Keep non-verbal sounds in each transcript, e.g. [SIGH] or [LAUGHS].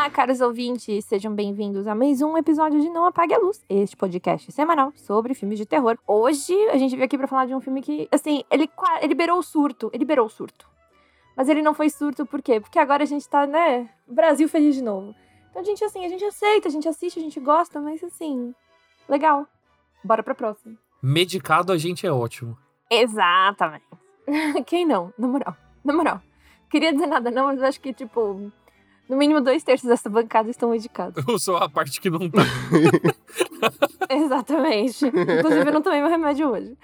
Olá, caros ouvintes, sejam bem-vindos a mais um episódio de Não Apague a Luz, este podcast semanal sobre filmes de terror. Hoje a gente veio aqui para falar de um filme que, assim, ele, ele liberou o surto, ele liberou o surto. Mas ele não foi surto por quê? Porque agora a gente tá, né, Brasil feliz de novo. Então a gente, assim, a gente aceita, a gente assiste, a gente gosta, mas assim, legal. Bora pra próxima. Medicado a gente é ótimo. Exatamente. [LAUGHS] Quem não? Na moral. Na moral. Queria dizer nada não, mas acho que, tipo, no mínimo dois terços dessa bancada estão medicados. Eu sou a parte que não tá. [LAUGHS] Exatamente. Inclusive, eu não tomei meu remédio hoje.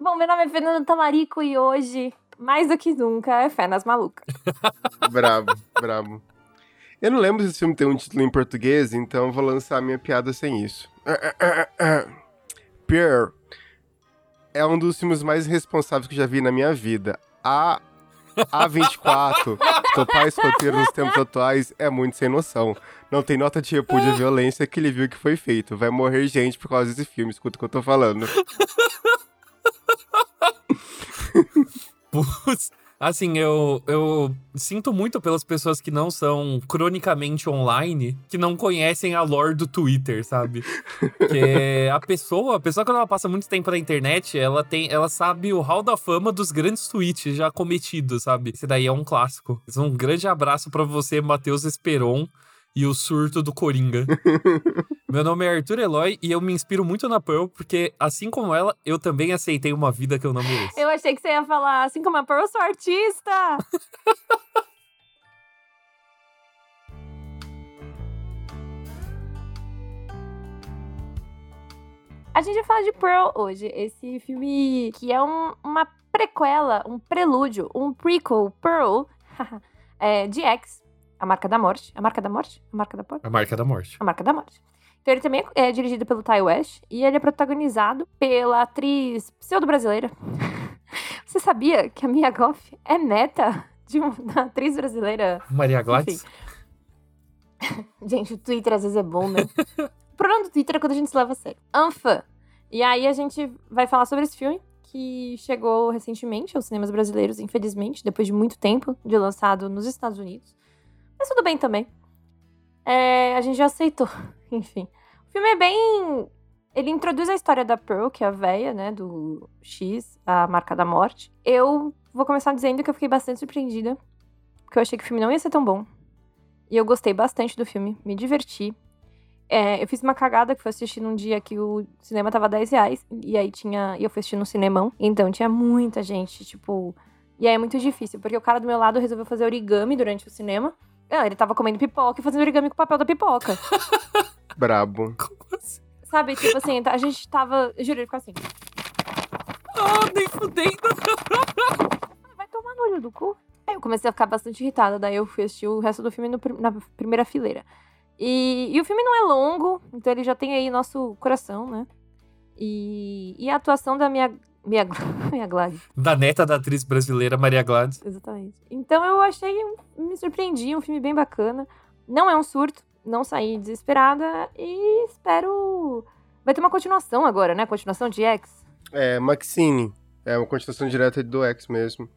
Bom, meu nome é Fernando Tamarico e hoje, mais do que nunca, é fé nas malucas. [LAUGHS] bravo, bravo. Eu não lembro se esse filme tem um título em português, então vou lançar a minha piada sem isso. Pierre é um dos filmes mais responsáveis que eu já vi na minha vida. A a24, topar esse roteiro nos tempos atuais é muito sem noção. Não tem nota de repúdio à violência que ele viu que foi feito. Vai morrer gente por causa desse filme, escuta o que eu tô falando. Putz, Assim, eu, eu sinto muito pelas pessoas que não são cronicamente online, que não conhecem a lore do Twitter, sabe? que a pessoa, a pessoa quando ela passa muito tempo na internet, ela tem, ela sabe o hall da fama dos grandes tweets já cometidos, sabe? Esse daí é um clássico. Um grande abraço para você, Matheus Esperon e o surto do Coringa. [LAUGHS] Meu nome é Arthur Eloy e eu me inspiro muito na Pearl, porque assim como ela, eu também aceitei uma vida que eu não mereço. Eu achei que você ia falar, assim como a Pearl, eu sou artista! [LAUGHS] A gente vai falar de Pearl hoje, esse filme que é um, uma prequela, um prelúdio, um prequel, Pearl, [LAUGHS] é, de X, a Marca da Morte. A Marca da Morte? A Marca da Morte? A Marca da Morte. A Marca da Morte. Então ele também é dirigido pelo Ty West e ele é protagonizado pela atriz pseudo-brasileira. [LAUGHS] Você sabia que a Mia Goff é neta de uma atriz brasileira? Maria Gladys? [LAUGHS] gente, o Twitter às vezes é bom, né? o problema do Twitter é quando a gente se leva a sério. Anfã. E aí a gente vai falar sobre esse filme que chegou recentemente aos cinemas brasileiros, infelizmente, depois de muito tempo de lançado nos Estados Unidos. Mas tudo bem também. É, a gente já aceitou. [LAUGHS] Enfim. O filme é bem. Ele introduz a história da Pearl, que é a véia, né? Do X, a marca da morte. Eu vou começar dizendo que eu fiquei bastante surpreendida. Porque eu achei que o filme não ia ser tão bom. E eu gostei bastante do filme, me diverti. É, eu fiz uma cagada que foi assistir num dia que o cinema tava 10 reais. E aí tinha. E eu fui assistir no cinemão. Então tinha muita gente, tipo. E aí é muito difícil, porque o cara do meu lado resolveu fazer origami durante o cinema. Ah, ele tava comendo pipoca e fazendo origami com o papel da pipoca. [LAUGHS] Brabo. Como assim? Sabe, tipo assim, a gente tava. Juro, ele ficou assim. Ah, nem fudendo. Vai tomar no olho do cu. Aí eu comecei a ficar bastante irritada, daí eu fui assistir o resto do filme no, na primeira fileira. E, e, o filme não é longo, então ele já tem aí nosso coração, né? E, e a atuação da minha Mia, [LAUGHS] Mia Gladys. Da neta da atriz brasileira Maria Gladys. Exatamente. Então eu achei, me surpreendi, um filme bem bacana. Não é um surto, não saí desesperada e espero. Vai ter uma continuação agora, né? Continuação de X. É, Maxine. É uma continuação direta do X mesmo.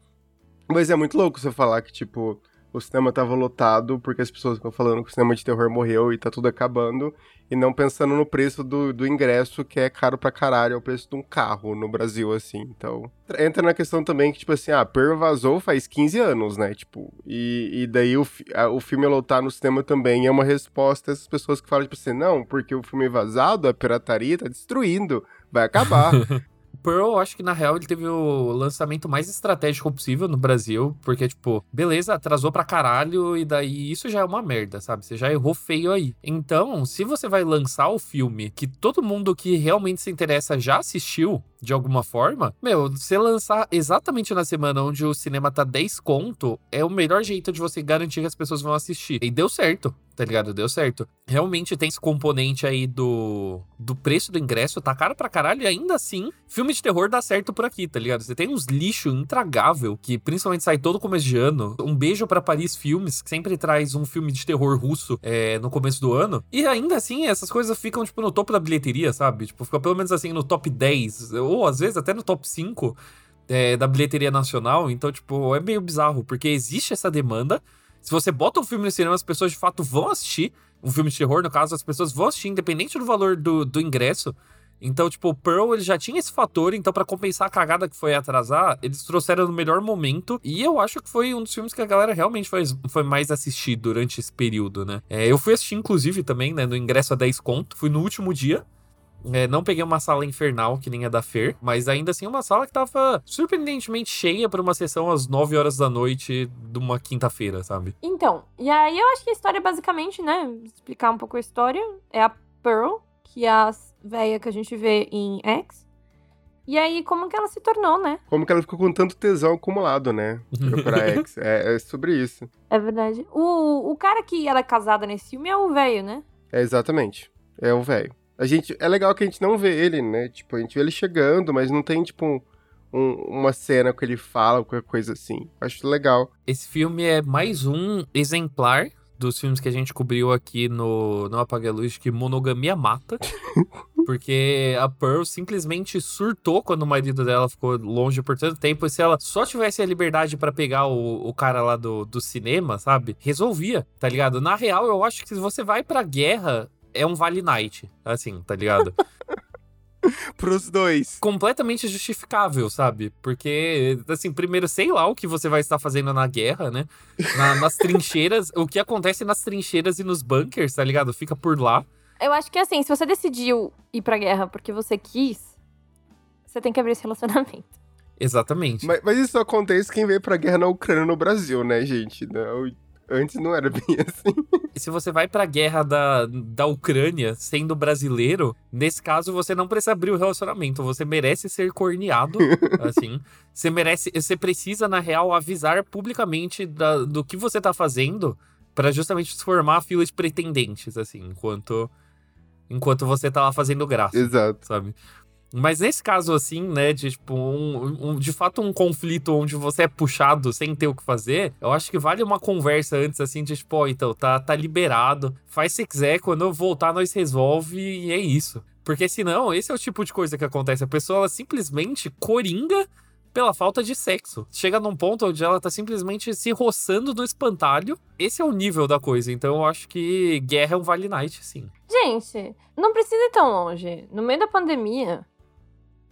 Mas é muito louco você falar que, tipo, o cinema tava lotado porque as pessoas ficam falando que o cinema de terror morreu e tá tudo acabando, e não pensando no preço do, do ingresso, que é caro pra caralho, é o preço de um carro no Brasil, assim. Então, entra na questão também que, tipo assim, ah, Per vazou faz 15 anos, né? Tipo, e, e daí o, a, o filme lotar no cinema também é uma resposta a essas pessoas que falam, tipo assim, não, porque o filme vazado, a pirataria tá destruindo, vai acabar. [LAUGHS] Pearl, acho que na real ele teve o lançamento mais estratégico possível no Brasil, porque, tipo, beleza, atrasou pra caralho, e daí isso já é uma merda, sabe? Você já errou feio aí. Então, se você vai lançar o filme que todo mundo que realmente se interessa já assistiu, de alguma forma, meu, você lançar exatamente na semana onde o cinema tá 10 conto, é o melhor jeito de você garantir que as pessoas vão assistir. E deu certo tá ligado? Deu certo. Realmente tem esse componente aí do, do preço do ingresso, tá caro pra caralho, e ainda assim, filme de terror dá certo por aqui, tá ligado? Você tem uns lixo intragável, que principalmente sai todo começo de ano. Um beijo para Paris Filmes, que sempre traz um filme de terror russo é, no começo do ano. E ainda assim, essas coisas ficam, tipo, no topo da bilheteria, sabe? Tipo, fica pelo menos assim no top 10, ou às vezes até no top 5 é, da bilheteria nacional. Então, tipo, é meio bizarro, porque existe essa demanda Se você bota um filme no cinema, as pessoas de fato vão assistir. Um filme de terror, no caso, as pessoas vão assistir, independente do valor do, do ingresso. Então, tipo, o Pearl, ele já tinha esse fator, então para compensar a cagada que foi atrasar, eles trouxeram no melhor momento, e eu acho que foi um dos filmes que a galera realmente foi, foi mais assistir durante esse período, né? É, eu fui assistir, inclusive, também, né, no ingresso a 10 conto, fui no último dia, é, não peguei uma sala infernal, que nem a da Fer, mas ainda assim uma sala que tava surpreendentemente cheia para uma sessão às 9 horas da noite de uma quinta-feira, sabe? Então, e aí eu acho que a história, basicamente, né? Explicar um pouco a história. É a Pearl, que é a velha que a gente vê em X. E aí, como que ela se tornou, né? Como que ela ficou com tanto tesão acumulado, né? Pra [LAUGHS] X. É, é sobre isso. É verdade. O, o cara que ela é casada nesse filme é o velho, né? É exatamente. É o velho. A gente, é legal que a gente não vê ele, né? Tipo, a gente vê ele chegando, mas não tem, tipo, um, um, uma cena que ele fala, qualquer coisa assim. Acho legal. Esse filme é mais um exemplar dos filmes que a gente cobriu aqui no, no Apaga a Luz, que monogamia mata. [LAUGHS] Porque a Pearl simplesmente surtou quando o marido dela ficou longe por tanto tempo. E se ela só tivesse a liberdade para pegar o, o cara lá do, do cinema, sabe? Resolvia, tá ligado? Na real, eu acho que se você vai pra guerra, é um Vale Night, assim, tá ligado? [LAUGHS] Pros dois. Completamente justificável, sabe? Porque, assim, primeiro, sei lá o que você vai estar fazendo na guerra, né? Na, nas trincheiras, o que acontece nas trincheiras e nos bunkers, tá ligado? Fica por lá. Eu acho que, assim, se você decidiu ir pra guerra porque você quis, você tem que abrir esse relacionamento. Exatamente. Mas, mas isso acontece quem veio pra guerra na Ucrânia no Brasil, né, gente? Não, Antes não era bem [LAUGHS] assim. Se você vai pra guerra da, da Ucrânia sendo brasileiro, nesse caso você não precisa abrir o relacionamento. Você merece ser corneado, [LAUGHS] assim. Você merece. Você precisa, na real, avisar publicamente da, do que você tá fazendo para justamente formar a fila de pretendentes, assim, enquanto. Enquanto você tá lá fazendo graça. Exato. Sabe? Mas nesse caso, assim, né, de tipo, um, um, de fato, um conflito onde você é puxado sem ter o que fazer, eu acho que vale uma conversa antes, assim, de tipo, oh, então, tá, tá liberado, faz se quiser, quando eu voltar, nós resolve e é isso. Porque senão, esse é o tipo de coisa que acontece. A pessoa, ela simplesmente coringa pela falta de sexo. Chega num ponto onde ela tá simplesmente se roçando no espantalho. Esse é o nível da coisa. Então eu acho que guerra é um Vale Night, sim. Gente, não precisa ir tão longe. No meio da pandemia,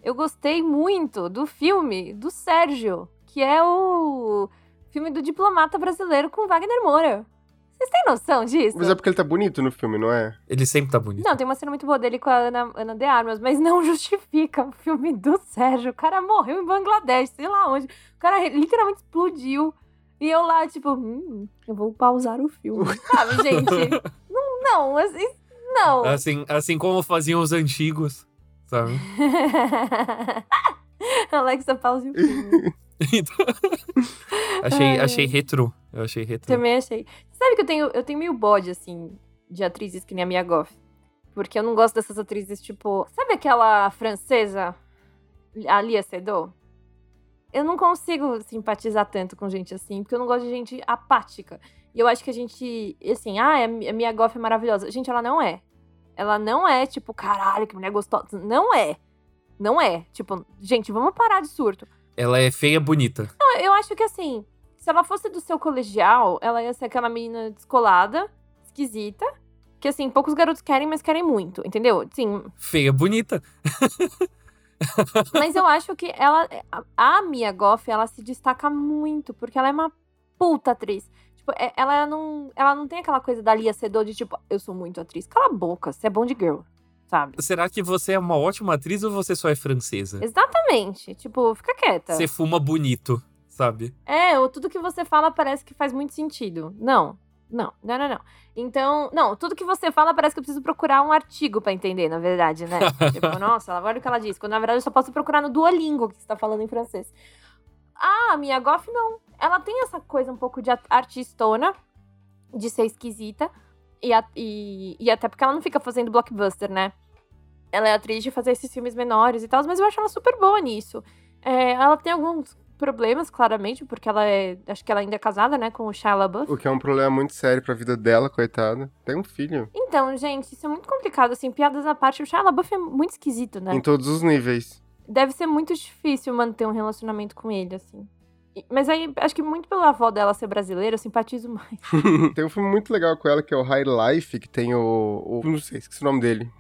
eu gostei muito do filme do Sérgio, que é o filme do diplomata brasileiro com Wagner Moura. Vocês têm noção disso? Mas é porque ele tá bonito no filme, não é? Ele sempre tá bonito. Não, tem uma cena muito boa dele com a Ana, Ana de Armas, mas não [LAUGHS] justifica o filme do Sérgio. O cara morreu em Bangladesh, sei lá onde. O cara literalmente explodiu. E eu lá, tipo, hum, eu vou pausar o filme. [LAUGHS] Sabe, gente? [LAUGHS] não, não, assim, não. Assim, assim como faziam os antigos sabe? [LAUGHS] Alexa, pause o filme. [LAUGHS] então, achei, achei retro. Eu achei retro. Também achei. Sabe que eu tenho, eu tenho meio bode, assim, de atrizes que nem a Mia Goff. Porque eu não gosto dessas atrizes, tipo... Sabe aquela francesa, a Lia Sedot? Eu não consigo simpatizar tanto com gente assim, porque eu não gosto de gente apática. E eu acho que a gente, assim, ah, a Mia Goff é maravilhosa. Gente, ela não é. Ela não é tipo, caralho, que mulher gostosa. Não é. Não é. Tipo, gente, vamos parar de surto. Ela é feia bonita. Não, eu acho que assim, se ela fosse do seu colegial, ela ia ser aquela menina descolada, esquisita. Que assim, poucos garotos querem, mas querem muito, entendeu? Sim. Feia bonita. mas eu acho que ela. A Mia Goff, ela se destaca muito, porque ela é uma puta atriz. Tipo, é, ela não, ela não tem aquela coisa da Lia Sedor de tipo, eu sou muito atriz. Cala a boca, você é bom de girl, sabe? Será que você é uma ótima atriz ou você só é francesa? Exatamente. Tipo, fica quieta. Você fuma bonito, sabe? É, ou tudo que você fala parece que faz muito sentido. Não. Não, não, não, não. Então, não, tudo que você fala parece que eu preciso procurar um artigo para entender, na verdade, né? [LAUGHS] tipo, nossa, olha o que ela disse. Quando na verdade eu só posso procurar no Duolingo que você tá falando em francês. Ah, a minha Goff não ela tem essa coisa um pouco de artistona, de ser esquisita, e, a, e, e, até porque ela não fica fazendo blockbuster, né? Ela é atriz de fazer esses filmes menores e tal, mas eu acho ela super boa nisso. É, ela tem alguns problemas, claramente, porque ela é. Acho que ela ainda é casada, né, com o Shia LaBeouf. O que é um problema muito sério pra vida dela, coitada. Tem um filho. Então, gente, isso é muito complicado, assim, piadas à parte. O Shia LaBeouf é muito esquisito, né? Em todos os níveis. Deve ser muito difícil manter um relacionamento com ele, assim. Mas aí, acho que muito pela avó dela ser brasileira, eu simpatizo mais. [LAUGHS] tem um filme muito legal com ela que é o High Life, que tem o. o não sei, esqueci o nome dele.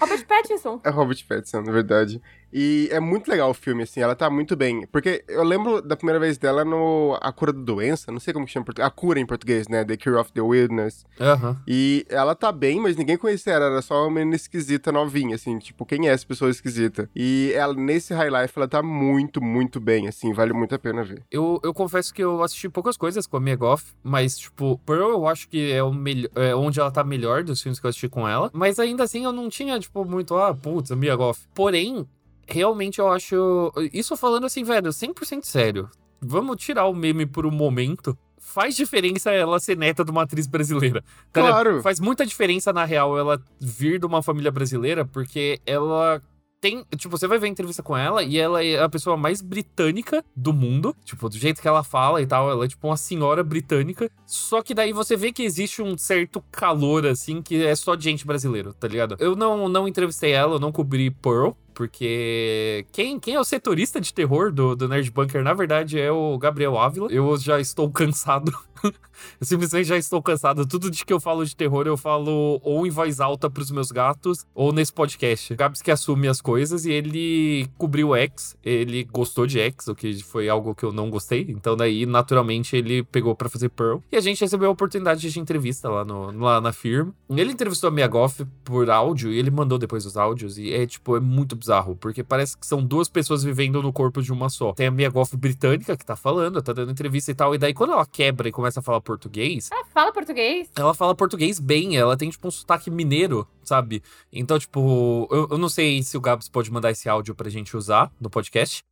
Robert Pattinson. É Robert Pattinson, na verdade. E é muito legal o filme, assim, ela tá muito bem. Porque eu lembro da primeira vez dela no A Cura da Doença, não sei como que chama em português. A Cura em português, né? The Cure of the Wilderness. Aham. E ela tá bem, mas ninguém conhecia ela, era só uma menina esquisita novinha, assim, tipo, quem é essa pessoa esquisita? E ela, nesse High Life, ela tá muito, muito bem, assim, vale muito a pena ver. Eu, eu confesso que eu assisti poucas coisas com a Mia Goff, mas, tipo, Pearl eu acho que é, o melhor, é onde ela tá melhor dos filmes que eu assisti com ela. Mas ainda assim eu não tinha, tipo, muito, ah, putz, a Mia Goff. Porém, realmente eu acho. Isso falando assim, velho, 100% sério. Vamos tirar o meme por um momento. Faz diferença ela ser neta de uma atriz brasileira. Claro. Faz muita diferença, na real, ela vir de uma família brasileira, porque ela tem. Tipo, você vai ver a entrevista com ela e ela é a pessoa mais britânica do mundo. Tipo, do jeito que ela fala e tal. Ela é tipo uma senhora britânica. Só que daí você vê que existe um certo calor, assim, que é só de gente brasileiro, tá ligado? Eu não, não entrevistei ela, eu não cobri Pearl. Porque quem, quem é o setorista de terror do, do Nerd Bunker, na verdade, é o Gabriel Ávila. Eu já estou cansado. [LAUGHS] eu simplesmente já estou cansado. Tudo de que eu falo de terror, eu falo ou em voz alta pros meus gatos, ou nesse podcast. O Gabs que assume as coisas e ele cobriu X. Ele gostou de X, o que foi algo que eu não gostei. Então, daí, naturalmente, ele pegou pra fazer Pearl. E a gente recebeu a oportunidade de entrevista lá, no, lá na firma. Ele entrevistou a Mia Goff por áudio e ele mandou depois os áudios. E é, tipo, é muito bizarro, porque parece que são duas pessoas vivendo no corpo de uma só. Tem a Mia Goff britânica que tá falando, tá dando entrevista e tal. E daí, quando ela quebra e começa a falar português, Ah, fala português? ela fala português bem, ela tem, tipo, um sotaque mineiro, sabe? Então, tipo, eu, eu não sei se o Gabs pode mandar esse áudio pra gente usar no podcast.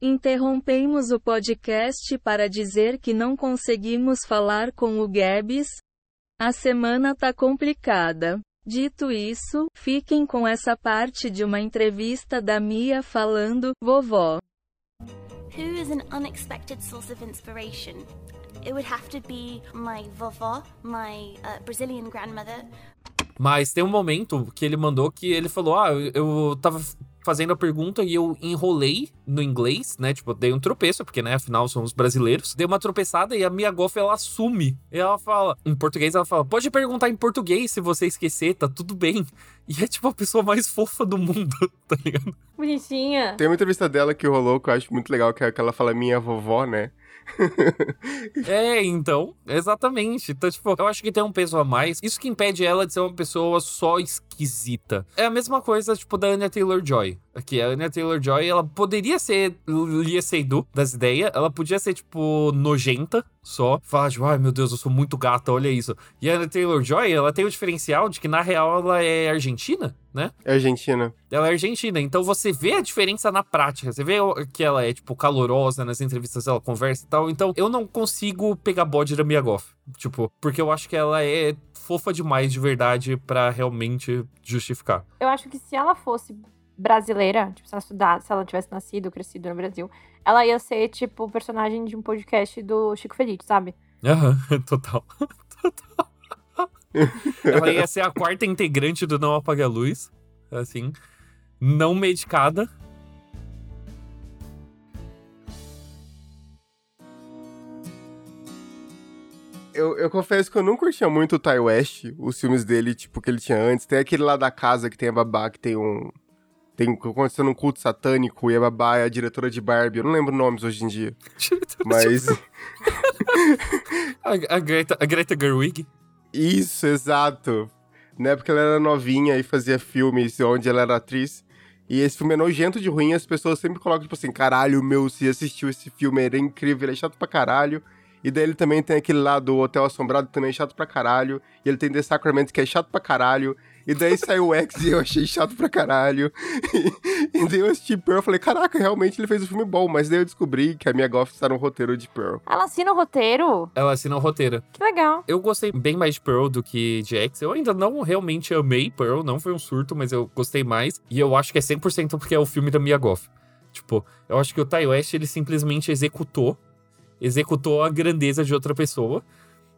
Interrompemos o podcast para dizer que não conseguimos falar com o Gabs. A semana tá complicada. Dito isso, fiquem com essa parte de uma entrevista da Mia falando, vovó. Who is an unexpected source of inspiration? It would have to be my vovó, my uh, Brazilian grandmother. Mas tem um momento que ele mandou que ele falou: Ah, eu, eu tava fazendo a pergunta e eu enrolei no inglês, né? Tipo, dei um tropeço, porque, né, afinal somos brasileiros. Dei uma tropeçada e a Mia Goff, ela assume. E ela fala, em português, ela fala: Pode perguntar em português se você esquecer, tá tudo bem. E é, tipo, a pessoa mais fofa do mundo, [LAUGHS] tá ligado? Bonitinha. Tem uma entrevista dela que rolou que eu acho muito legal, que é que ela fala minha vovó, né? [LAUGHS] É, então, exatamente. Então, tipo, eu acho que tem um peso a mais. Isso que impede ela de ser uma pessoa só esquisita. É a mesma coisa, tipo, da Anya Taylor-Joy. Aqui, a Anya Taylor-Joy, ela poderia ser Lia Seydoux das ideias. Ela podia ser, tipo, nojenta só. Falar, tipo, ai meu Deus, eu sou muito gata, olha isso. E a Taylor-Joy, ela tem o diferencial de que, na real, ela é argentina, né? É Argentina. Ela é argentina, então você vê a diferença na prática. Você vê que ela é, tipo, calorosa nas entrevistas, ela conversa e tal. Então, eu não consigo pegar bode da Mia Goff. Tipo, porque eu acho que ela é fofa demais de verdade pra realmente justificar. Eu acho que se ela fosse brasileira, tipo, se ela estudasse, se ela tivesse nascido, crescido no Brasil, ela ia ser, tipo, o personagem de um podcast do Chico Feliz, sabe? Aham, [LAUGHS] total. Total. [LAUGHS] ela ia ser a quarta integrante do Não Apague a Luz. Assim. Não medicada. Eu, eu confesso que eu não curtia muito o Ty West, os filmes dele, tipo, que ele tinha antes. Tem aquele lá da casa que tem a babá, que tem um. Tem acontecendo um culto satânico e a babá é a diretora de Barbie. Eu não lembro nomes hoje em dia. [LAUGHS] Mas. [LAUGHS] A, a Greta, a Greta Gerwig. Isso, exato. Na época ela era novinha e fazia filmes onde ela era atriz. E esse filme é nojento de ruim, as pessoas sempre colocam, tipo assim, caralho, meu, se assistiu esse filme, ele é incrível, ele é chato pra caralho. E daí ele também tem aquele lá do Hotel Assombrado, também é chato pra caralho. E ele tem The Sacrament, que é chato pra caralho. E daí saiu o X e eu achei chato pra caralho. E, e daí eu assisti Pearl e falei, caraca, realmente ele fez um filme bom. Mas daí eu descobri que a minha Goff está no roteiro de Pearl. Ela assina o roteiro. Ela assina o roteiro. Que legal. Eu gostei bem mais de Pearl do que de X. Eu ainda não realmente amei Pearl, não foi um surto, mas eu gostei mais. E eu acho que é 100% porque é o filme da Mia Goff. Tipo, eu acho que o Ty West, ele simplesmente executou. Executou a grandeza de outra pessoa.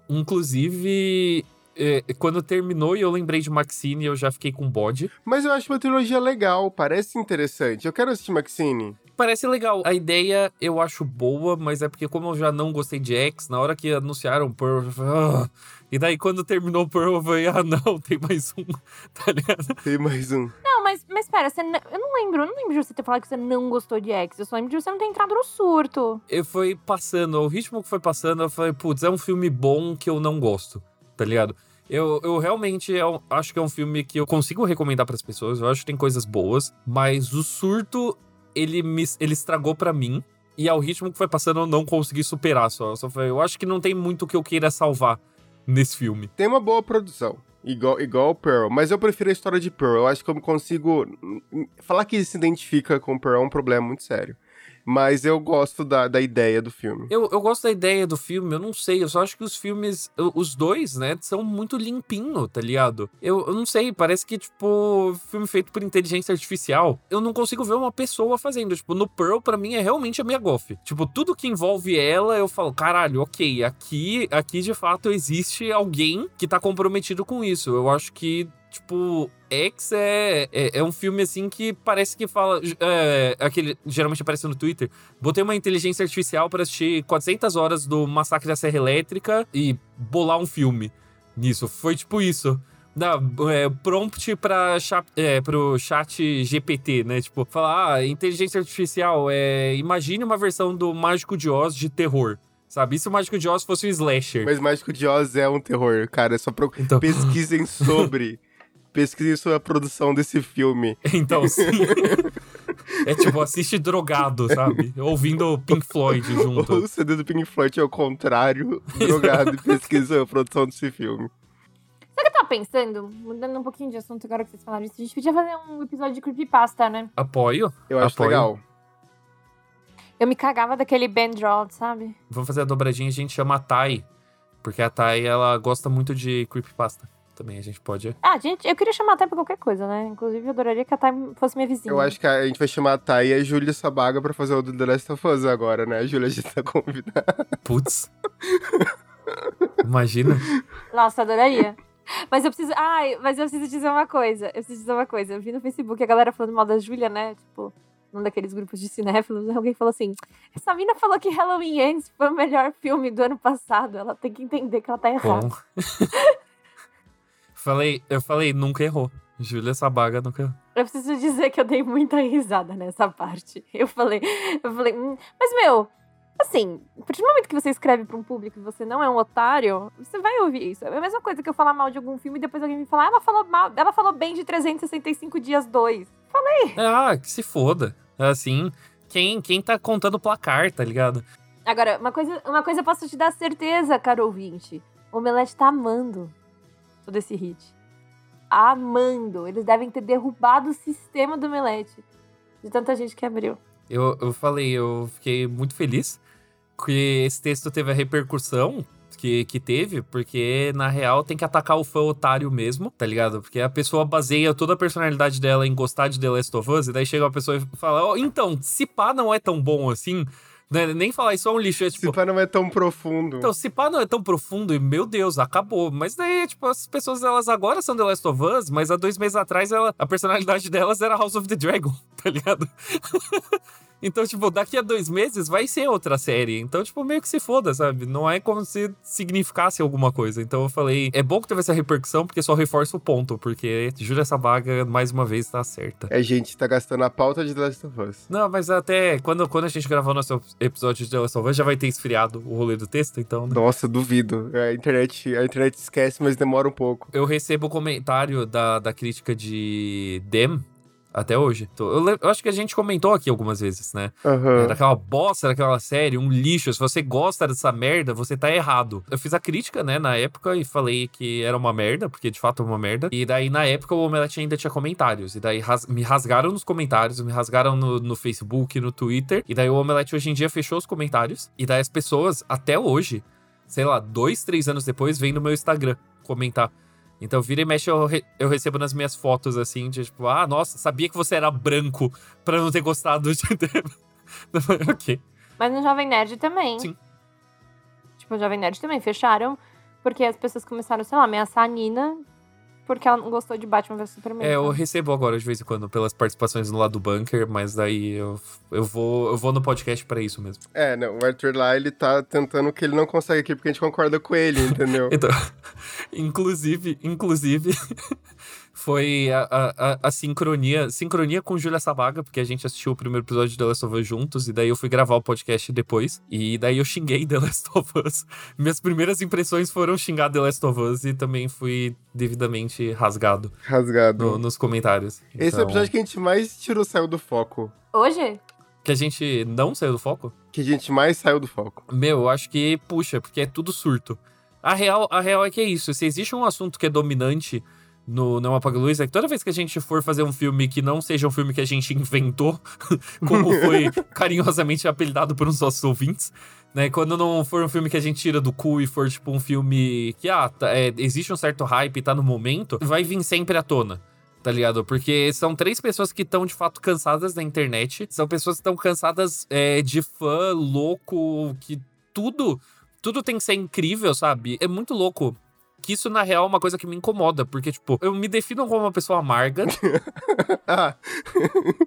Inclusive, é, quando terminou e eu lembrei de Maxine, eu já fiquei com bode. Mas eu acho uma trilogia legal, parece interessante. Eu quero assistir Maxine. parece legal. A ideia eu acho boa, mas é porque como eu já não gostei de X, na hora que anunciaram Pearl, eu falei, ah. e daí quando terminou o Pearl, eu falei, ah não, [LAUGHS] tem mais um, [LAUGHS] tá ligado? Tem mais um. Não, mas, mas pera, você não- eu não lembro, eu não lembro de você ter falado que você não gostou de X. Eu só lembro de você não ter entrado no surto. Eu foi passando, o ritmo que foi passando, eu falei, putz, é um filme bom que eu não gosto, tá ligado? Eu, eu realmente é um- acho que é um filme que eu consigo recomendar pras pessoas, eu acho que tem coisas boas, mas o surto, ele me ele estragou pra mim. E ao ritmo que foi passando, eu não consegui superar só. Só foi, eu acho que não tem muito que eu queira salvar nesse filme. Tem uma boa produção. Igual, igual Pearl, mas eu prefiro a história de Pearl. Eu acho que eu consigo. Falar que se identifica com Pearl é um problema muito sério. Mas eu gosto da, da ideia do filme. Eu, eu gosto da ideia do filme, eu não sei, eu só acho que os filmes, os dois, né, são muito limpinho, tá ligado? Eu, eu não sei, parece que, tipo, filme feito por inteligência artificial, eu não consigo ver uma pessoa fazendo. Tipo, no Pearl, pra mim, é realmente a minha Goff. Tipo, tudo que envolve ela, eu falo, caralho, ok, aqui, aqui de fato existe alguém que tá comprometido com isso. Eu acho que Tipo, X é, é, é um filme assim que parece que fala. É, aquele, geralmente aparece no Twitter. Botei uma inteligência artificial para assistir 400 horas do Massacre da Serra Elétrica e bolar um filme nisso. Foi tipo isso. Da, é, prompt pra cha- é, pro chat GPT, né? Tipo, falar, ah, inteligência artificial, é, imagine uma versão do Mágico de Oz de terror. Sabe? E se o Mágico de Oz fosse um slasher? Mas Mágico de Oz é um terror, cara. É só pro... Então, pesquisem sobre. [LAUGHS] pesquisem sobre a produção desse filme. [LAUGHS] então sim. é tipo, assiste drogado, sabe? Ouvindo Pink Floyd junto. O CD do Pink Floyd é o contrário, drogado, e pesquisa a produção desse filme. Sabe o que eu tava pensando? Mudando um pouquinho de assunto agora que vocês falaram isso. A gente podia fazer um episódio de creepypasta, né? Apoio. Eu acho Apoio. legal. Eu me cagava daquele Ben Drold, sabe? Vamos fazer a dobradinha, a gente chama a Thay. Porque a Thay, ela gosta muito de creepypasta. Também a gente pode. Ah, gente, eu queria chamar a Thay pra qualquer coisa, né? Inclusive, eu adoraria que a Thay fosse minha vizinha. Eu acho que a gente vai chamar a Thay e a Júlia Sabaga pra fazer o do The Last of Us agora, né? A Júlia já tá convidada. Putz. Imagina. Nossa, adoraria. Mas eu preciso. Ai, mas eu preciso dizer uma coisa. Eu preciso dizer uma coisa. Eu vi no Facebook a galera falando mal da Júlia, né? Tipo, num daqueles grupos de cinéfilos, alguém falou assim: essa mina falou que Halloween Ends foi o melhor filme do ano passado. Ela tem que entender que ela tá errada. [LAUGHS] Falei, eu falei, nunca errou. Júlia Sabaga nunca errou. Eu preciso dizer que eu dei muita risada nessa parte. Eu falei, eu falei, hum, mas meu, assim, a partir do momento que você escreve pra um público e você não é um otário, você vai ouvir isso. É a mesma coisa que eu falar mal de algum filme e depois alguém me falar, "Ah, ela falou mal, ela falou bem de 365 dias 2. Ah, que se foda. Assim, quem, quem tá contando o placar, tá ligado? Agora, uma coisa, uma coisa eu posso te dar certeza, caro ouvinte. O Omelete tá amando todo esse hit. Amando. Eles devem ter derrubado o sistema do Omelete. De tanta gente que abriu. Eu, eu falei, eu fiquei muito feliz que esse texto teve a repercussão que, que teve, porque na real tem que atacar o fã otário mesmo, tá ligado? Porque a pessoa baseia toda a personalidade dela em gostar de The Last of Us, e daí chega uma pessoa e fala: "Ó, então, se pá não é tão bom assim, né? nem falar isso é um lixo, é tipo. Se pá não é tão profundo. Então, se pá não é tão profundo e, meu Deus, acabou. Mas daí, tipo, as pessoas, elas agora são The Last of Us, mas há dois meses atrás, ela, a personalidade delas era House of the Dragon, [LAUGHS] tá ligado? Então, tipo, daqui a dois meses vai ser outra série. Então, tipo, meio que se foda, sabe? Não é como se significasse alguma coisa. Então eu falei, é bom que teve essa repercussão, porque só reforça o ponto, porque Júlia essa vaga, mais uma vez, tá certa. É, gente, tá gastando a pauta de The Last of Us. Não, mas até quando, quando a gente gravar o nosso episódio de The Last of Us, já vai ter esfriado o rolê do texto, então... né? Nossa, duvido. A internet, a internet esquece, mas demora um pouco. Eu recebo comentário da, da crítica de Dem até hoje. Eu, eu acho que a gente comentou aqui algumas vezes, né? Aham. Era aquela bosta daquela série, um lixo. Se você gosta dessa merda, você tá errado. Eu fiz a crítica, né, na época, e falei que era uma merda, porque de fato é uma merda. E daí, na época, o Omelete ainda tinha comentários. E daí ras- me rasgaram nos comentários, me rasgaram no, no Facebook, no Twitter. E daí o Omelete hoje em dia fechou os comentários. E daí as pessoas, até hoje, sei lá, dois, três anos depois, vêm no meu Instagram comentar. Então, vira e mexe, eu, re- eu recebo nas minhas fotos, assim, de tipo, ah, nossa, sabia que você era branco pra não ter gostado de. [LAUGHS] [LAUGHS] Ok. Mas no Jovem Nerd também. Sim. Tipo, o Jovem Nerd também fecharam, porque as pessoas começaram, sei lá, ameaçar a Nina porque ela não gostou de Batman vs Superman. É, eu então. recebo agora de vez em quando pelas participações no lado do bunker, mas daí eu, eu, vou, eu vou no podcast pra isso mesmo. É, não, o Arthur lá, ele tá tentando que ele não consegue aqui, porque a gente concorda com ele, entendeu? [LAUGHS] Então, [LAUGHS] inclusive, inclusive, [LAUGHS] foi a, a, a sincronia, sincronia com Júlia Sabaga, porque a gente assistiu o primeiro episódio de The Last of Us juntos, e daí eu fui gravar o podcast depois, e daí eu xinguei [LAUGHS] The Last of Us. Minhas primeiras impressões foram xingar The Last of Us, e também fui devidamente rasgado Rasgado. no- nos comentários. Esse é o Então, episódio que a gente mais tirou, saiu do foco. Hoje? Que a gente não saiu do foco? Que a gente mais saiu do foco. Meu, eu acho que puxa, porque é tudo surto. A real, a real é que é isso. Se existe um assunto que é dominante no Não Apaga Luz, é que toda vez que a gente for fazer um filme que não seja um filme que a gente inventou, [LAUGHS] como foi [LAUGHS] carinhosamente apelidado por uns nossos ouvintes, né? Quando não for um filme que a gente tira do cu e for, tipo, um filme que, ah, tá- é, existe um certo hype, tá no momento, vai vir sempre à tona. Tá ligado? Porque são três pessoas que estão de fato cansadas da internet. São pessoas que estão cansadas é, de fã louco, que tudo, tudo tem que ser incrível, sabe? É muito louco. Que isso, na real, é uma coisa que me incomoda. Porque, tipo, eu me defino como uma pessoa amarga, [LAUGHS] Ah,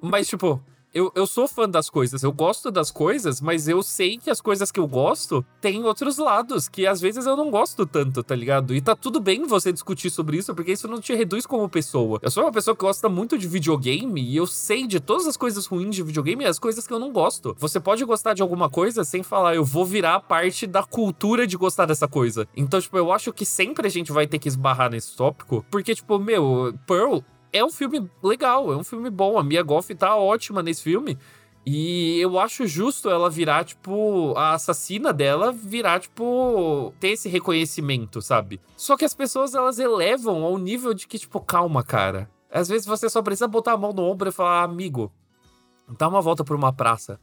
mas, tipo, eu, eu sou fã das coisas, eu gosto das coisas, mas eu sei que as coisas que eu gosto têm outros lados, que às vezes eu não gosto tanto, tá ligado? E tá tudo bem você discutir sobre isso, porque isso não te reduz como pessoa. Eu sou uma pessoa que gosta muito de videogame e eu sei de todas as coisas ruins de videogame e as coisas que eu não gosto. Você pode gostar de alguma coisa sem falar, eu vou virar parte da cultura de gostar dessa coisa. Então, tipo, eu acho que sempre a gente vai ter que esbarrar nesse tópico, porque, tipo, meu, Pearl é um filme legal, é um filme bom. A Mia Goff tá ótima nesse filme. E eu acho justo ela virar, tipo, a assassina dela virar, tipo, ter esse reconhecimento, sabe? Só que as pessoas, elas elevam ao nível de que, tipo, calma, cara. Às vezes você só precisa botar a mão no ombro e falar, amigo, dá uma volta por uma praça.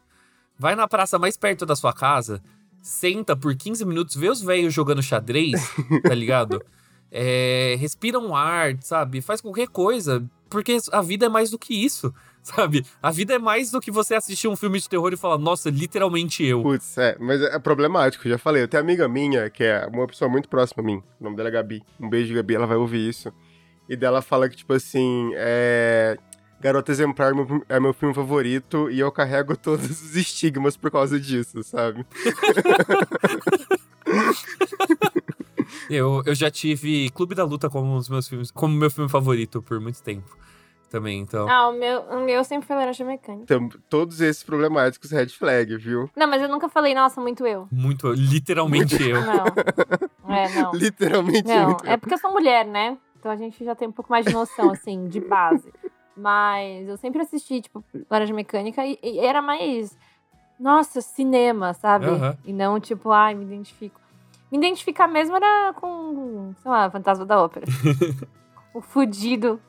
Vai na praça mais perto da sua casa, senta por 15 minutos, vê os velhos jogando xadrez, [LAUGHS] tá ligado? É, respira um ar, sabe? Faz qualquer coisa. Porque a vida é mais do que isso, [LAUGHS] sabe? A vida é mais do que você assistir um filme de terror e falar, nossa, literalmente eu. putz, é, mas é problemático, já falei. Eu tenho amiga minha, que é uma pessoa muito próxima a mim. O nome dela é Gabi. Um beijo, Gabi, ela vai ouvir isso. E dela fala que, tipo assim, é. Garota Exemplar é meu- é meu filme favorito e eu carrego [LAUGHS] todos os estigmas por causa disso, sabe? [LAUGHS] Eu, eu já tive Clube da Luta como um dos meus filmes, como meu filme favorito por muito tempo. Também, então. Ah, o meu, o meu sempre foi Laranja Mecânica. Então, todos esses problemáticos red flag, viu? Não, mas eu nunca falei, nossa, muito eu. Muito, literalmente eu. Não. É, não. [LAUGHS] Literalmente Não, muito. é porque eu sou mulher, né? Então a gente já tem um pouco mais de noção, [LAUGHS] assim, de base. Mas eu sempre assisti, tipo, Laranja Mecânica e, e era mais, nossa, cinema, sabe? E não, tipo, ai, me identifico. Me identificar mesmo era com, sei lá, Fantasma da Ópera. [LAUGHS] o fudido.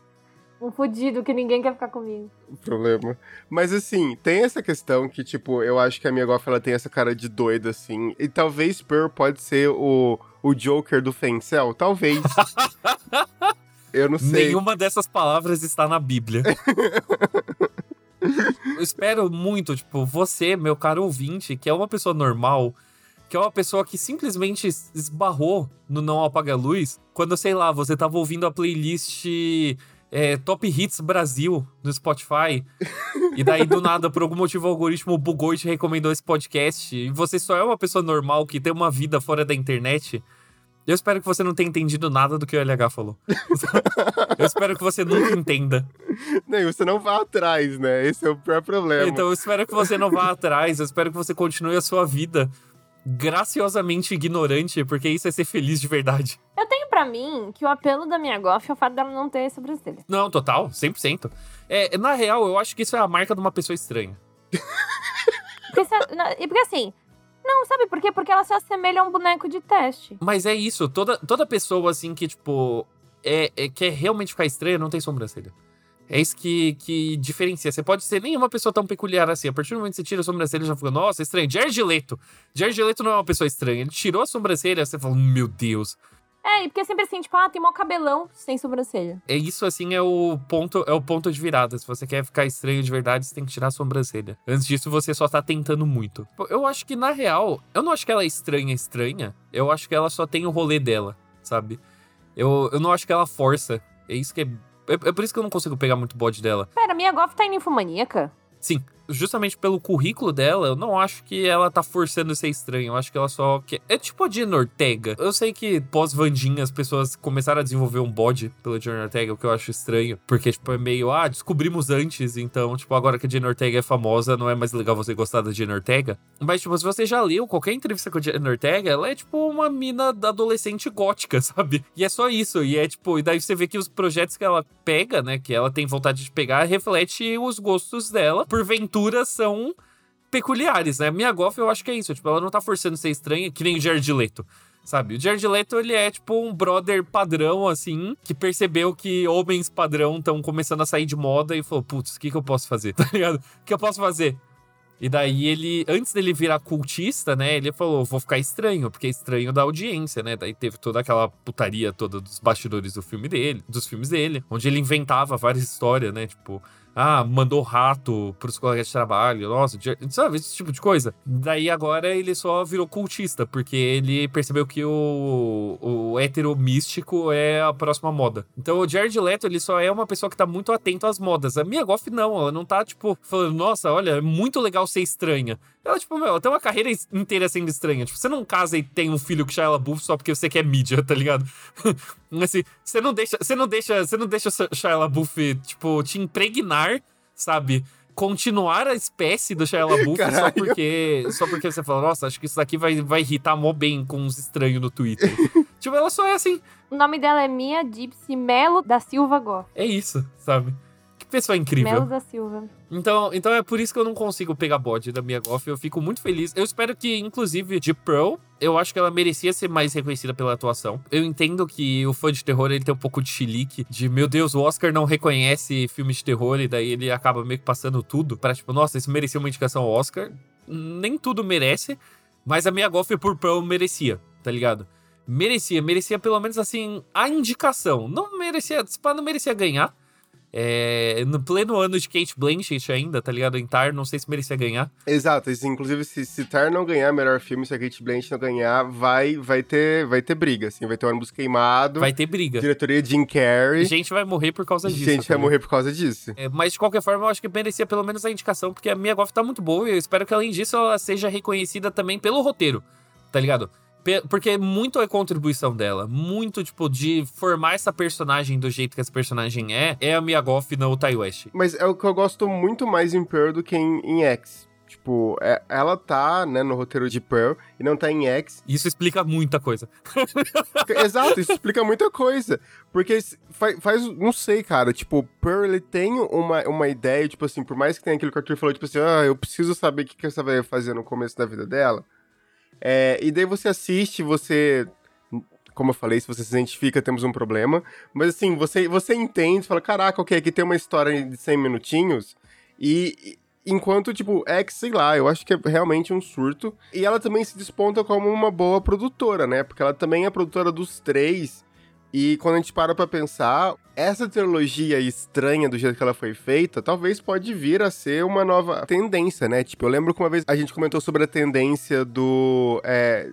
Um fudido que ninguém quer ficar comigo. problema. Mas assim, tem essa questão que, tipo, eu acho que a minha Goff ela tem essa cara de doida, assim. E talvez Pearl pode ser o, o Joker do Fencel. Talvez. [LAUGHS] eu não sei. Nenhuma dessas palavras está na Bíblia. [LAUGHS] Eu espero muito, tipo, você, meu caro ouvinte, que é uma pessoa normal, que é uma pessoa que simplesmente es- esbarrou no Não Apaga a Luz, quando, sei lá, você tava ouvindo a playlist é, Top Hits Brasil no Spotify, e daí do nada, por algum motivo, o algoritmo bugou e te recomendou esse podcast, e você só é uma pessoa normal que tem uma vida fora da internet. Eu espero que você não tenha entendido nada do que o LH falou. [LAUGHS] Eu espero que você nunca entenda. Nem, você não vá atrás, né? Esse é o pior problema. Então eu espero que você não vá atrás, eu espero que você continue a sua vida graciosamente ignorante, porque isso é ser feliz de verdade. Eu tenho pra mim que o apelo da minha Goff é o fato dela não ter sobrancelha. Não, total, 100%. É, na real, eu acho que isso é a marca de uma pessoa estranha. [LAUGHS] Porque, e porque assim, não, sabe por quê? Porque ela se assemelha a um boneco de teste. Mas é isso, toda, toda pessoa assim que, tipo, é, é- quer realmente ficar estranha não tem sobrancelha. É isso que, que diferencia. Você pode ser nem uma pessoa tão peculiar assim. A partir do momento que você tira a sobrancelha, já fica, nossa, estranho. Jared Leto. Jared Leto não é uma pessoa estranha. Ele tirou a sobrancelha, você fala, meu Deus. É, e porque sempre assim, tipo, ah, tem mó cabelão sem sobrancelha. É isso assim é o ponto é o ponto de virada. Se você quer ficar estranho de verdade, você tem que tirar a sobrancelha. Antes disso, você só tá tentando muito. Eu acho que na real, eu não acho que ela é estranha estranha. Eu acho que ela só tem o rolê dela, sabe? Eu, eu não acho que ela força É isso que é. É, é por isso que eu não consigo pegar muito bode dela. Pera, Mia Goff tá em ninfomaníaca? Sim, justamente pelo currículo dela, eu não acho que ela tá forçando ser estranha. Eu acho que ela só quer. É tipo a Jenna Ortega. Eu sei que pós-Vandinha as pessoas começaram a desenvolver um bode pela Jenna Ortega, o que eu acho estranho. Porque, tipo, é meio, ah, descobrimos antes, então, tipo, agora que a Jenna Ortega é famosa, não é mais legal você gostar da Jenna Ortega. Mas, tipo, se você já leu qualquer entrevista com a Jenna Ortega, ela é, tipo, uma mina adolescente gótica, [LAUGHS] sabe? E é só isso. E é, tipo, e daí você vê que os projetos que ela pega, né, que ela tem vontade de pegar, reflete os gostos dela porventura são peculiares, né? Minha Goff, eu acho que é isso. Tipo, ela não tá forçando ser estranha, que nem o Jared Leto. Sabe? O Jared Leto, ele é tipo um brother padrão, assim, que percebeu que homens padrão estão começando a sair de moda e falou: putz, o que, que eu posso fazer? [LAUGHS] Tá ligado? O que eu posso fazer? E daí ele, antes dele virar cultista, né, ele falou, vou ficar estranho, porque é estranho da audiência, né? Daí teve toda aquela putaria toda dos bastidores do filme dele, dos filmes dele, onde ele inventava várias histórias, né? Tipo, ah, mandou rato pros colegas de trabalho, nossa, sabe, esse tipo de coisa. Daí agora ele só virou cultista, porque ele percebeu que o, o hétero místico é a próxima moda. Então o Jared Leto, ele só é uma pessoa que tá muito atento às modas. A Mia Goff não, ela não tá, tipo, falando, nossa, olha, é muito legal ser estranha. Ela, tipo, meu, tem uma carreira inteira sendo estranha. Tipo, você não casa e tem um filho com Shia LaBeouf só porque você quer mídia, tá ligado? [LAUGHS] assim, você não deixa, você não deixa, você não deixa Shia LaBeouf, tipo, te impregnar, sabe? Continuar a espécie do Shia LaBeouf só porque, só porque você fala, nossa, acho que isso daqui vai, vai irritar mó bem com uns estranhos no Twitter. [LAUGHS] tipo, ela só é assim. O nome dela é Mia Gypsy Melo da Silva Goff. É isso, sabe? Pessoa incrível. Melo da Silva. Então, então é por isso que eu não consigo pegar bode da Mia Goff. Eu fico muito feliz. Eu espero que, inclusive, de Pearl, eu acho que ela merecia ser mais reconhecida pela atuação. Eu entendo que o fã de terror ele tem um pouco de chilique, de meu Deus, o Oscar não reconhece filmes de terror e daí ele acaba meio que passando tudo para tipo, nossa, isso merecia uma indicação ao Oscar. Nem tudo merece, mas a Mia Goff por Pearl merecia, tá ligado? Merecia, merecia pelo menos assim a indicação. Não merecia, não merecia ganhar, é, no pleno ano de Kate Blanchett ainda, tá ligado? Em Tar, não sei se merecia ganhar. Exato, inclusive se, se Tar não ganhar melhor filme, se a Kate Blanchett não ganhar, vai, vai, ter, vai ter briga, assim, vai ter um ônibus queimado. Vai ter briga. Diretoria Jim Carrey. Gente vai morrer por causa disso. Gente vai morrer por causa disso. É, mas de qualquer forma, eu acho que merecia pelo menos a indicação, porque a Mia Goff tá muito boa e eu espero que além disso ela seja reconhecida também pelo roteiro, tá ligado? Porque muito é contribuição dela. Muito, tipo, de formar essa personagem do jeito que essa personagem é, é a Mia Goff no Tai West. Mas é o que eu gosto muito mais em Pearl do que em, em X. Tipo, é, ela tá, né, no roteiro de Pearl e não tá em X. Isso explica muita coisa. [LAUGHS] Exato, isso explica muita coisa. Porque faz, faz, não sei, cara, tipo, Pearl, ele tem uma, uma ideia, tipo assim, por mais que tenha aquilo que o Arthur falou, tipo assim, ah, eu preciso saber o que, que essa vai fazer no começo da vida dela. É, e daí você assiste, você. Como eu falei, se você se identifica, temos um problema. Mas assim, você, você entende, fala: caraca, ok, aqui tem uma história de 100 minutinhos. E, enquanto, tipo, X, sei lá, eu acho que é realmente um surto. E ela também se desponta como uma boa produtora, né? Porque ela também é produtora dos três. E quando a gente para pra pensar, essa trilogia estranha do jeito que ela foi feita, talvez pode vir a ser uma nova tendência, né? Tipo, eu lembro que uma vez a gente comentou sobre a tendência do. É,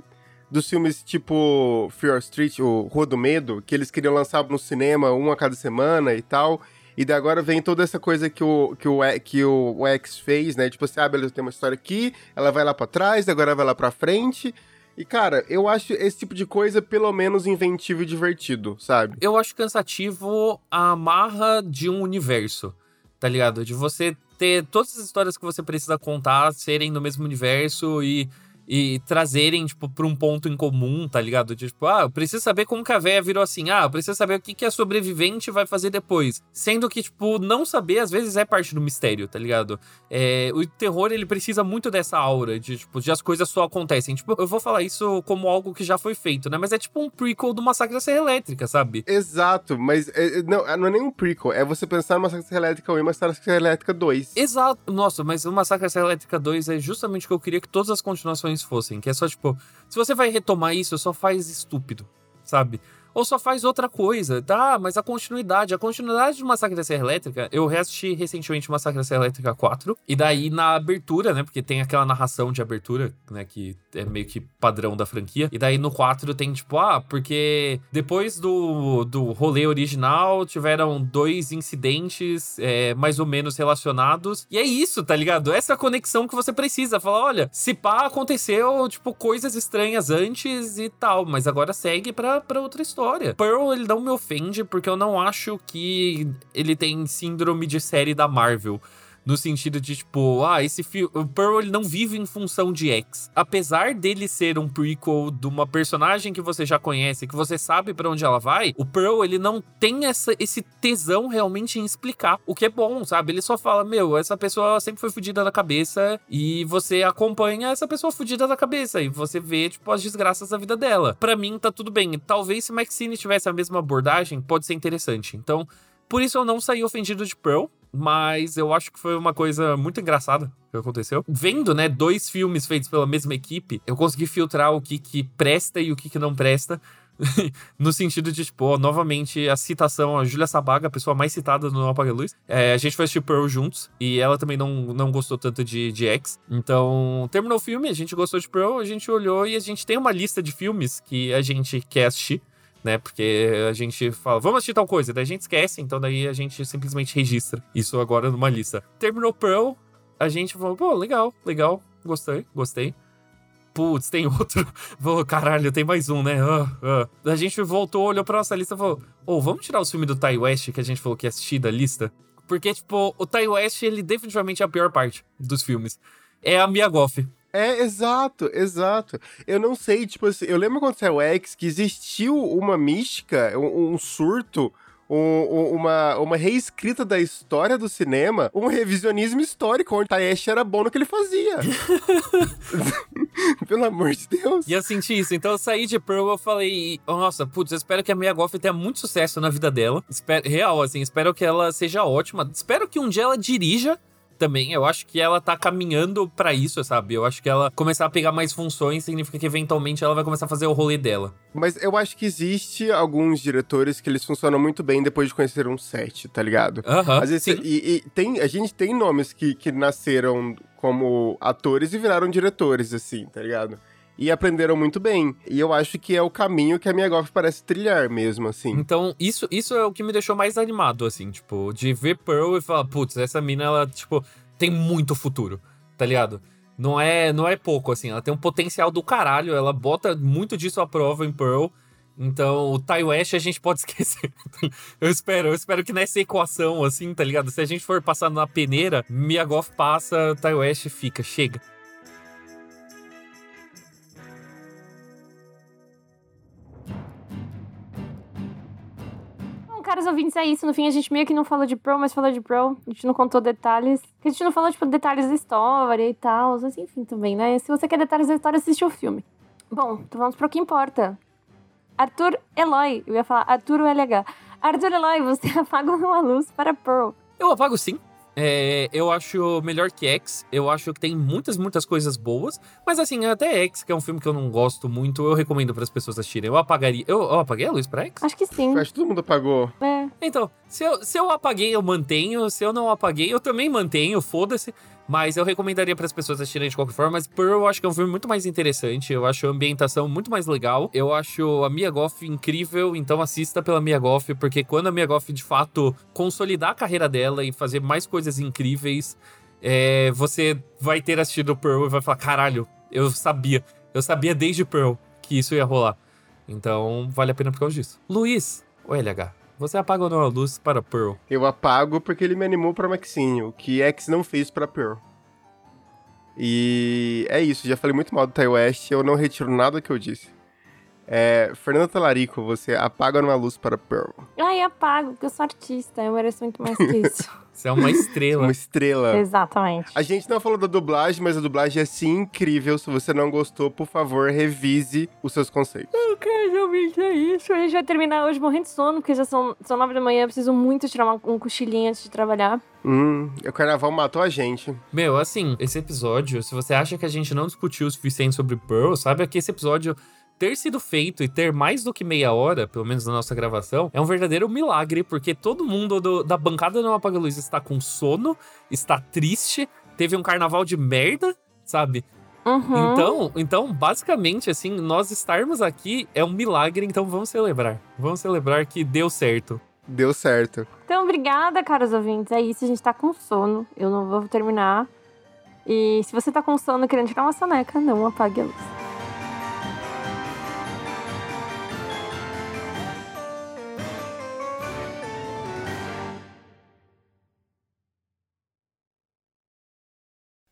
dos filmes tipo Fear Street, o Rua do Medo, que eles queriam lançar no cinema um a cada semana e tal. E daí agora vem toda essa coisa que o, que o, que o X fez, né? Tipo assim, ah, beleza, tem uma história aqui, ela vai lá para trás, agora vai lá pra frente. E, cara, eu acho esse tipo de coisa pelo menos inventivo e divertido, sabe? Eu acho cansativo a amarra de um universo, tá ligado? De você ter todas as histórias que você precisa contar serem no mesmo universo e e trazerem, tipo, pra um ponto em comum, tá ligado? Tipo, ah, eu preciso saber como que a véia virou assim. Ah, eu preciso saber o que, que a sobrevivente vai fazer depois. Sendo que, tipo, não saber às vezes é parte do mistério, tá ligado? É, o terror, ele precisa muito dessa aura de, tipo, de as coisas só acontecem. Tipo, eu vou falar isso como algo que já foi feito, né? Mas é tipo um prequel do Massacre da Serra Elétrica, sabe? Exato, mas é, é não, é, não é nem um prequel. É você pensar no Massacre da Serra Elétrica 1 e Massacre da Serra Elétrica 2. Exato. Nossa, mas o Massacre da Serra Elétrica 2 é justamente o que eu queria que todas as continuações fossem. Que é só, tipo, se você vai retomar isso, só faz estúpido, sabe? Ou só faz outra coisa. Tá, mas a continuidade, a continuidade de Massacre da Serra Elétrica, eu reassisti recentemente Massacre da Serra Elétrica 4, e daí na abertura, né, porque tem aquela narração de abertura, né, que é meio que padrão da franquia, e daí no 4 tem tipo, ah, porque depois do, do rolê original tiveram dois incidentes é, mais ou menos relacionados, e é isso, tá ligado? Essa é a conexão que você precisa, falar, olha, se pá, aconteceu, tipo, coisas estranhas antes e tal, mas agora segue pra, pra outra história. Pearl, ele não me ofende porque eu não acho que ele tem síndrome de série da Marvel. No sentido de, tipo, ah, esse filme. O Pearl ele não vive em função de X. Apesar dele ser um prequel de uma personagem que você já conhece, que você sabe para onde ela vai, o Pearl ele não tem essa, esse tesão realmente em explicar. O que é bom, sabe? Ele só fala: Meu, essa pessoa sempre foi fodida da cabeça e você acompanha essa pessoa fodida da cabeça e você vê, tipo, as desgraças da vida dela. Para mim, tá tudo bem. Talvez se Maxine tivesse a mesma abordagem, pode ser interessante. Então. Por isso eu não saí ofendido de Pearl, mas eu acho que foi uma coisa muito engraçada que aconteceu. Vendo, né, dois filmes feitos pela mesma equipe, eu consegui filtrar o que que presta e o que que não presta. [LAUGHS] no sentido de, tipo, novamente, a citação, a Julia Sabaga, a pessoa mais citada no Apaga Luz. É, a gente foi assistir Pearl juntos e ela também não, não gostou tanto de, de X. Então, terminou o filme, a gente gostou de Pearl, a gente olhou e a gente tem uma lista de filmes que a gente quer assistir né? Porque a gente fala, vamos assistir tal coisa, daí a gente esquece, então daí a gente simplesmente registra isso agora numa lista. Terminou Pearl, a gente falou, pô, legal, legal, gostei, gostei. Putz, tem [LAUGHS] outro. Pô, caralho, tem mais um, né? Uh, uh. A gente voltou, olhou pra nossa lista e falou: Ô, oh, vamos tirar o filme do Ty West que a gente falou que ia assistir da lista? Porque, tipo, o Ty West, ele definitivamente é a pior parte dos filmes. É a Mia Goff. É, exato, exato. Eu não sei, tipo assim, eu lembro quando saiu o X que existiu uma mística, um, um surto, um, uma, uma reescrita da história do cinema, um revisionismo histórico, onde Taesh era bom no que ele fazia. [LAUGHS] Pelo amor de Deus. E eu senti isso. Então eu saí de Pearl e falei, nossa, putz, eu espero que a Mia Goff tenha muito sucesso na vida dela. Espero, real, assim, espero que ela seja ótima. Espero que um dia ela dirija também. Eu acho que ela tá caminhando para isso, sabe? Eu acho que ela começar a pegar mais funções significa que eventualmente ela vai começar a fazer o rolê dela. Mas eu acho que existe alguns diretores que eles funcionam muito bem depois de conhecer um set, tá ligado? Aham. Às vezes, e, e, tem, a gente tem nomes que, que nasceram como atores e viraram diretores, assim, tá ligado? E aprenderam muito bem. E eu acho que é o caminho que a minha parece trilhar mesmo, assim. Então, isso, isso é o que me deixou mais animado, assim, tipo, de ver Pearl e falar, putz, essa mina, ela, tipo, tem muito futuro, tá ligado? Não é, não é pouco, assim, ela tem um potencial do caralho, ela bota muito disso à prova em Pearl. Então, o Ty West a gente pode [LAUGHS] esquecer. eu espero, eu espero que nessa equação, assim, tá ligado? Se a gente for passar na peneira, Mia Goff passa, Ty West fica, chega. Caros ouvintes, é isso. No fim, a gente meio que não falou de Pro, mas falou de Pro. A gente não contou detalhes. A gente não falou, tipo, detalhes da história e tal. Mas enfim, também, né? Se você quer detalhes da história, assiste o filme. Bom, então vamos pro que importa. Arthur Eloy. Eu ia falar Arthur LH. Arthur Eloy, você [LAUGHS] apaga uma luz para Pearl. Eu apago sim. É, eu acho melhor que X. Eu acho que tem muitas, muitas coisas boas. Mas assim, até X, que é um filme que eu não gosto muito, eu recomendo para as pessoas assistirem. Eu apagaria. Eu, eu, apaguei a luz pra X? Acho que sim. Acho que todo mundo apagou. É. Então, se eu, se eu apaguei, eu mantenho. Se eu não apaguei, eu também mantenho. Foda-se. Mas eu recomendaria para as pessoas assistirem de qualquer forma. Mas Pearl eu acho que é um filme muito mais interessante. Eu acho a ambientação muito mais legal. Eu acho a Mia Goff incrível. Então assista pela Mia Goff, porque quando a Mia Goff de fato consolidar a carreira dela e fazer mais coisas incríveis, é, você vai ter assistido Pearl e vai falar: caralho, eu sabia. Eu sabia desde Pearl que isso ia rolar. Então vale a pena por causa disso. Luiz, o LH. Você apaga ou não a luz para Pearl? Eu apago porque ele me animou para Maxine, o que X não fez para Pearl. E é isso, já falei muito mal do Ty West, eu não retiro nada que eu disse. É, Fernanda Talarico, você apaga uma luz para Pearl. Ai, apago, porque eu sou artista, eu mereço muito mais que isso. [LAUGHS] Você é uma estrela. uma estrela. Exatamente. A gente não falou da dublagem, mas a dublagem é sim incrível. Se você não gostou, por favor, revise os seus conceitos. Eu quero realmente é isso. A gente vai terminar hoje morrendo de sono, porque já são, são nove da manhã. Eu preciso muito tirar uma, um cochilinho antes de trabalhar. Hum, o carnaval matou a gente. Meu, assim, esse episódio, se você acha que a gente não discutiu o suficiente sobre Pearl, sabe que esse episódio ter sido feito e ter mais do que meia hora, pelo menos na nossa gravação, é um verdadeiro milagre, porque todo mundo do- da bancada do Não Apaga a Luz está com sono, está triste, teve um carnaval de merda, sabe? Uhum. Então, então, basicamente, assim, nós estarmos aqui é um milagre, então vamos celebrar. Vamos celebrar que deu certo. Deu certo. Então, obrigada, caros ouvintes. É isso, a gente tá com sono. Eu não vou terminar. E se você tá com sono querendo tirar uma soneca, não apague a luz.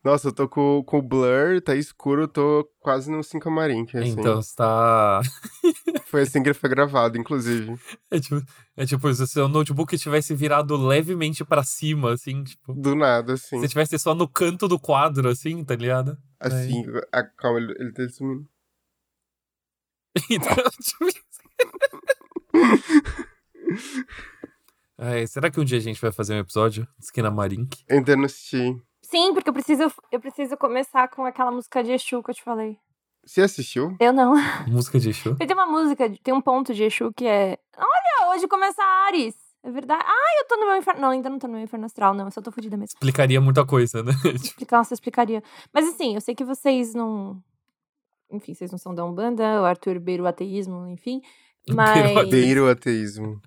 Nossa, eu tô com, com o blur, tá escuro, tô quase no 5 camarim. que, Assim. Então, está. [LAUGHS] Foi assim que ele foi gravado, inclusive. É tipo, é tipo se o seu notebook tivesse virado levemente pra cima, assim, tipo. Do nada, assim. Se tivesse só no canto do quadro, assim, tá ligado? Assim, a- calma, ele, ele tá sumindo. [LAUGHS] Então, tipo... Ai, [LAUGHS] será que um dia a gente vai fazer um episódio Esquina Marink? Ainda não assisti. Sim, porque eu preciso, eu preciso começar com aquela música de Exu que eu te falei. Você assistiu? Eu não. [LAUGHS] Música de show? Tem uma música, tem um ponto de Exu que é. Olha, hoje começa Ares. É verdade. Ah, eu tô no meu inferno. Não, ainda não tô no meu inferno astral, não. Eu só tô fodida mesmo. Explicaria muita coisa, né? [LAUGHS] Explicar, você explicaria. Mas assim, eu sei que vocês não. Enfim, vocês não são da Umbanda, o Arthur beira o ateísmo, enfim. [LAUGHS] Mas. Beira o ateísmo.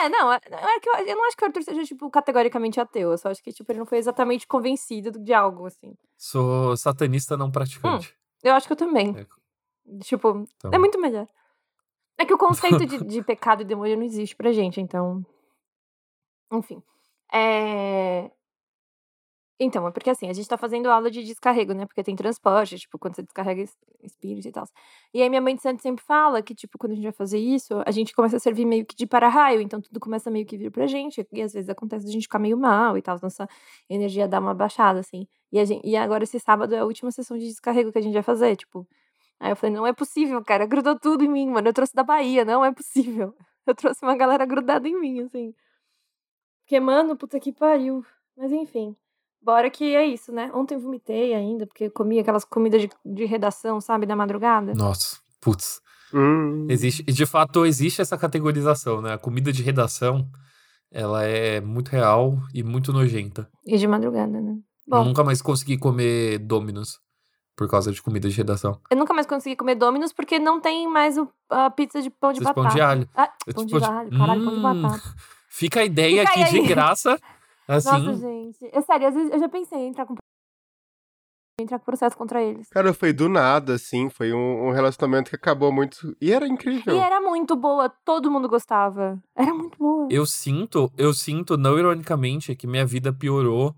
É, não, é, é que eu, eu não acho que o Arthur seja, tipo, categoricamente ateu. Eu só acho que, tipo, ele não foi exatamente convencido de algo, assim. Sou satanista não praticante. Eu acho que eu também. É. Tipo, Então, é muito melhor. É que o conceito de, de [LAUGHS] pecado e demônio não existe pra gente, então. Enfim. É. Então, é porque assim, a gente tá fazendo aula de descarrego, né? Porque tem transporte, tipo, quando você descarrega es- espírito e tal. E aí minha mãe de santo sempre fala que, tipo, quando a gente vai fazer isso, a gente começa a servir meio que de para-raio, então tudo começa meio que vir pra gente. E às vezes acontece a gente ficar meio mal e tal, nossa energia dá uma baixada, assim. E, gente, e agora esse sábado é a última sessão de descarrego que a gente vai fazer, tipo. Aí eu falei, não é possível, cara, grudou tudo em mim, mano. Eu trouxe da Bahia, não é possível. [LAUGHS] Eu trouxe uma galera grudada em mim, assim. Porque, mano, puta que pariu. Mas enfim. Bora que é isso, né? Ontem eu vomitei ainda, porque eu comi aquelas comidas de, de redação, sabe, da madrugada. Nossa, putz. Hum. Existe, e de fato, existe essa categorização, né? A comida de redação, ela é muito real e muito nojenta. E de madrugada, né? Eu Bom, nunca mais consegui comer Domino's por causa de comida de redação. eu nunca mais consegui comer Domino's porque não tem mais o- a pizza de pão de batata. pão de alho. Ah, pão tipo de de- alho, caralho, pão de Hum, batata. Fica a ideia Fica aqui aí. de graça, assim. Nossa, gente. É sério, às vezes eu já pensei em entrar com entrar com processo contra eles. Cara, foi do nada, assim. Foi um, um relacionamento que acabou muito. E era incrível. E era muito boa, todo mundo gostava. Era muito boa. Eu sinto, eu sinto, não ironicamente, que minha vida piorou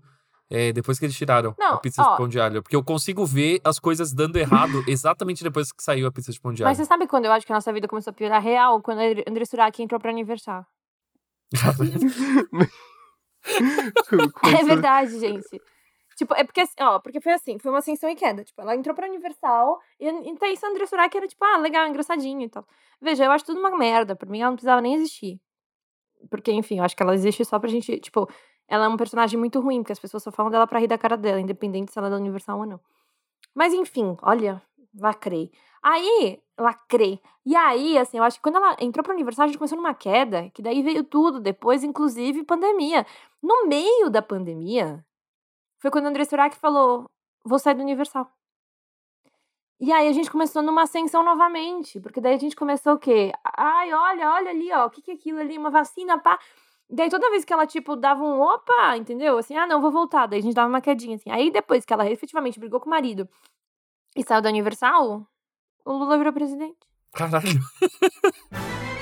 é, depois que eles tiraram Não, a pizza ó. de pão de alho. Porque eu consigo ver as coisas dando errado [LAUGHS] exatamente depois que saiu a pizza de pão de alho. Mas você sabe quando eu acho que a nossa vida começou a piorar real? Quando a André Surak entrou pra aniversário. [LAUGHS] [LAUGHS] É verdade, gente. Tipo, é porque, ó, porque foi assim, foi uma ascensão e queda. Tipo, ela entrou pra Universal e, e então isso a André Surak era, tipo, ah, legal, engraçadinho e tal. Veja, eu acho tudo uma merda. Por mim, ela não precisava nem existir. Porque, enfim, eu acho que ela existe só pra gente, tipo, ela é um personagem muito ruim, porque as pessoas só falam dela pra rir da cara dela, independente se ela é da Universal ou não. Mas, enfim, olha, lacrei. Aí, lacrei. E aí, assim, eu acho que quando ela entrou pra Universal, a gente começou numa queda, que daí veio tudo, depois, inclusive, pandemia. No meio da pandemia, foi quando o André Surak falou: vou sair do Universal. E aí a gente começou numa ascensão novamente, porque daí a gente começou o quê? Ai, olha, olha ali, ó, o que que é aquilo ali? Uma vacina, pá. Daí toda vez que ela, tipo, dava um opa, entendeu? Assim, ah, não, vou voltar. Daí a gente dava uma quedinha, assim. Aí depois que ela efetivamente brigou com o marido e saiu da Universal, o Lula virou presidente. Caralho. [LAUGHS]